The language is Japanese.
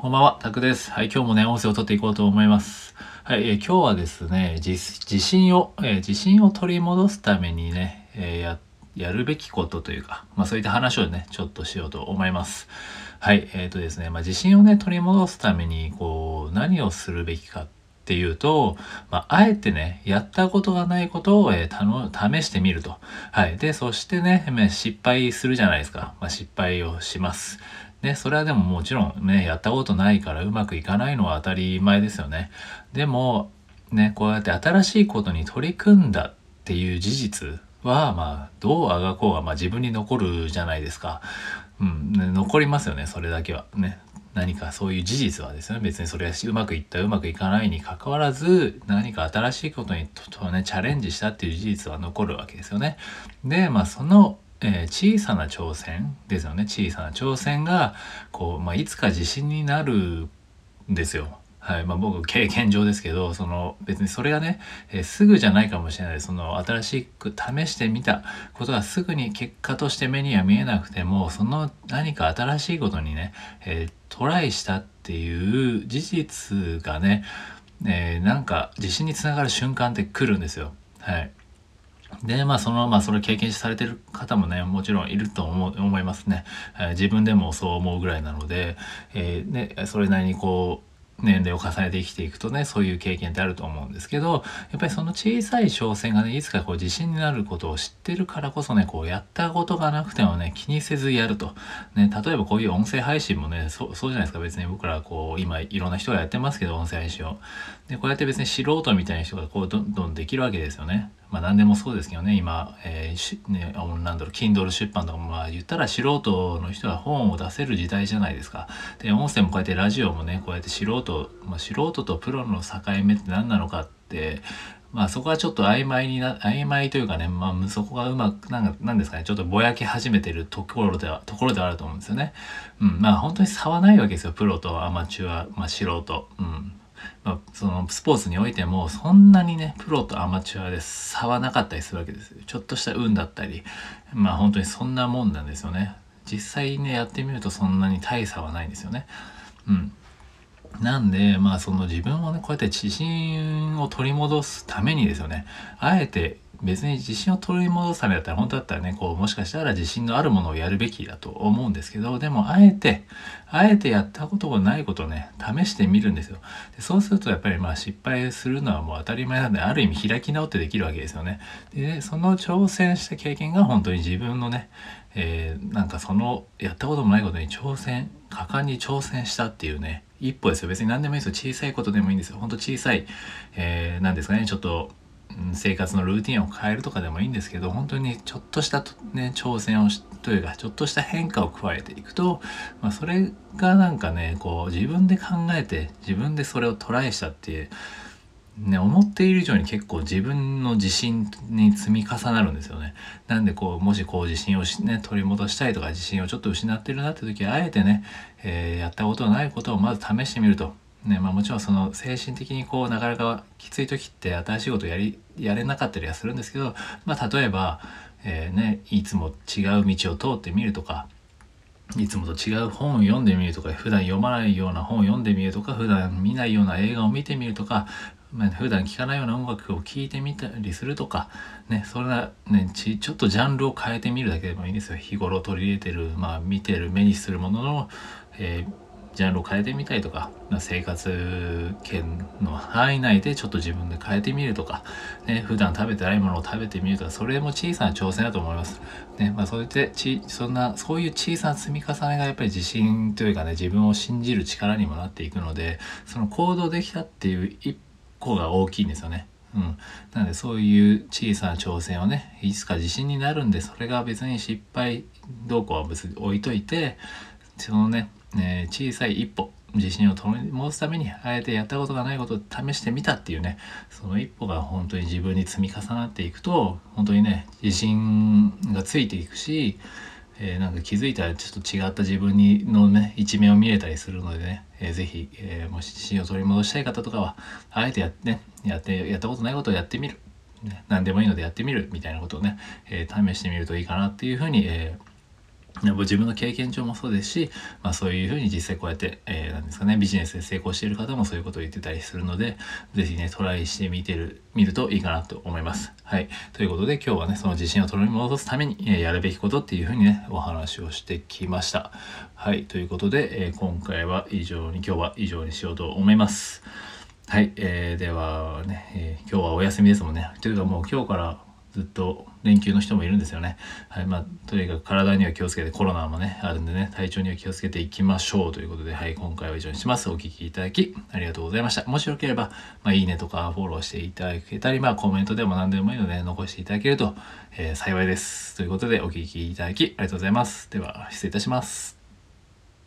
こんばんは、タクです。はい、今日もね、音声を取っていこうと思います。はい、えー今日はですね、自自信を、えー自信を取り戻すためにね、えーや、やるべきことというか、まあそういった話をね、ちょっとしようと思います。はい、えっ、とですね、まあ自信をね、取り戻すために、こう、何をするべきかっていうと、まあ、あえてね、やったことがないことを、えー試してみると。はい。で、そしてね、失敗するじゃないですか。まあ、失敗をします。ね、それはでももちろんね、やったことないからうまくいかないのは当たり前ですよね。でも、ね、こうやって新しいことに取り組んだっていう事実は、まあ、どうあがこうが、まあ自分に残るじゃないですか。うん、ね残りますよね、それだけは。ね。何かそういう事実はですね、別にそれがうまくいった、うまくいかないに関わらず、何か新しいことにととね、チャレンジしたっていう事実は残るわけですよね。で、まあその、えー小さな挑戦ですよね。小さな挑戦が、こう、まあいつか自信になるんですよ。はい。まあ僕、経験上ですけど、その別にそれがね、えーすぐじゃないかもしれない。その新しく試してみたことがすぐに結果として目には見えなくても、その何か新しいことにね、えートライしたっていう事実がね、えなんか自信につながる瞬間って来るんですよ。はい。で、まあ、その、まあ、それ経験されてる方もね、もちろんいると思う、思いますね。えー自分でもそう思うぐらいなので、えーね、それなりにこう、年齢を重ねて生きていくとね、そういう経験ってあると思うんですけど、やっぱりその小さい挑戦がね、いつかこう自信になることを知ってるからこそね、こうやったことがなくてもね、気にせずやると。ね、例えばこういう音声配信もね、そう、そうじゃないですか。別に僕らこう、今いろんな人がやってますけど、音声配信を。で、こうやって別に素人みたいな人がこう、どんどんできるわけですよね。まあ何でもそうですけどね、今、えーしね、なんだろう、Kindle 出版とかもまあ言ったら素人の人が本を出せる時代じゃないですか。で、音声もこうやってラジオもね、こうやって素人、まあ素人とプロの境目って何なのかって、まあそこはちょっと曖昧にな、曖昧というかね、まあそこがうまく、なんか、なんですかね、ちょっとぼやけ始めてるところでは、ところではあると思うんですよね。うん、まあ本当に差はないわけですよ、プロとアマチュア、まあ素人。うん。まあ、そのスポーツにおいてもそんなにねプロとアマチュアで差はなかったりするわけですちょっとした運だったりまあ本当にそんなもんなんですよね。実際ねやってみるとそんなに大差はないんですよね。うん。なんでまあその自分をねこうやって自信を取り戻すためにですよね。あえて別に自信を取り戻すためだったら本当だったらねこうもしかしたら自信のあるものをやるべきだと思うんですけどでもあえてあえてやったことがないことをね試してみるんですよ。でそうするとやっぱりまあ失敗するのはもう当たり前なんである意味開き直ってできるわけですよね。でその挑戦した経験が本当に自分のねえーなんかそのやったこともないことに挑戦果敢に挑戦したっていうね一歩ですよ。別に何でもいいですよ。小さいことでもいいんですよ。ほんと小さい、えー、なんですかねちょっと生活のルーティンを変えるとかでもいいんですけど本当にちょっとしたね挑戦をしというかちょっとした変化を加えていくと、まあ、それがなんかねこう自分で考えて自分でそれをトライしたっていうね、思っている以上に結構自分の自信に積み重なるんですよね。なんでこう、もしこう自信をしね、取り戻したいとか自信をちょっと失ってるなって時は、あえてね、えーやったことのないことをまず試してみると。ね、まあもちろんその精神的にこう、なかなかきつい時って新しいことやり、やれなかったりはするんですけど、まあ例えば、えーね、いつも違う道を通ってみるとか、いつもと違う本を読んでみるとか、普段読まないような本を読んでみるとか、普段見ないような映画を見てみるとか、まあ、普段聴かないような音楽を聴いてみたりするとか、ね、それはね、ちちょっとジャンルを変えてみるだけでもいいんですよ。日頃取り入れてる、まあ見てる、目にするものの、えージャンルを変えてみたりとか、生活圏の範囲内でちょっと自分で変えてみるとか、ね、普段食べてないものを食べてみるとか、それも小さな挑戦だと思います。ね、まあそうやってち、そんな、そういう小さな積み重ねがやっぱり自信というかね、自分を信じる力にもなっていくので、その行動できたっていう一歩が大きいんですよね。うん。なのでそういう小さな挑戦をね、いつか自信になるんで、それが別に失敗どうこうは別に置いといて、そのね、ね小さい一歩、自信を取り戻すために、あえてやったことがないことを試してみたっていうね、その一歩が本当に自分に積み重なっていくと、本当にね、自信がついていくし、えーなんか気づいたらちょっと違った自分にのね一面を見れたりするのでね、えーぜひ、えーもし自信を取り戻したい方とかはあえてやってねやってやったことないことをやってみる、ね、何でもいいのでやってみるみたいなことをね、えー試してみるといいかなっていうふうに、えーやっぱ自分の経験上もそうですし、まあ、そういうふうに実際こうやって、えー、なんですかねビジネスで成功している方もそういうことを言ってたりするので是非ねトライしてみてる見るといいかなと思います。はい。ということで今日はねその自信を取り戻すために、え、やるべきことっていうふうにねお話をしてきました。はい。ということで、えー、今回は以上に今日は以上にしようと思います。はい。えー、ではね、え今日はお休みですもんね。というかもう今日からずっと連休の人もいるんですよね。はい。まあ、とにかく体には気をつけて、コロナもね、あるんでね、体調には気をつけていきましょうということで、はい、今回は以上にします。お聴きいただき、ありがとうございました。もしよければ、まあ、いいねとかフォローしていただけたり、まあ、コメントでも何でもいいので、残していただけると、えー、幸いです。ということで、お聴きいただき、ありがとうございます。では、失礼いたします。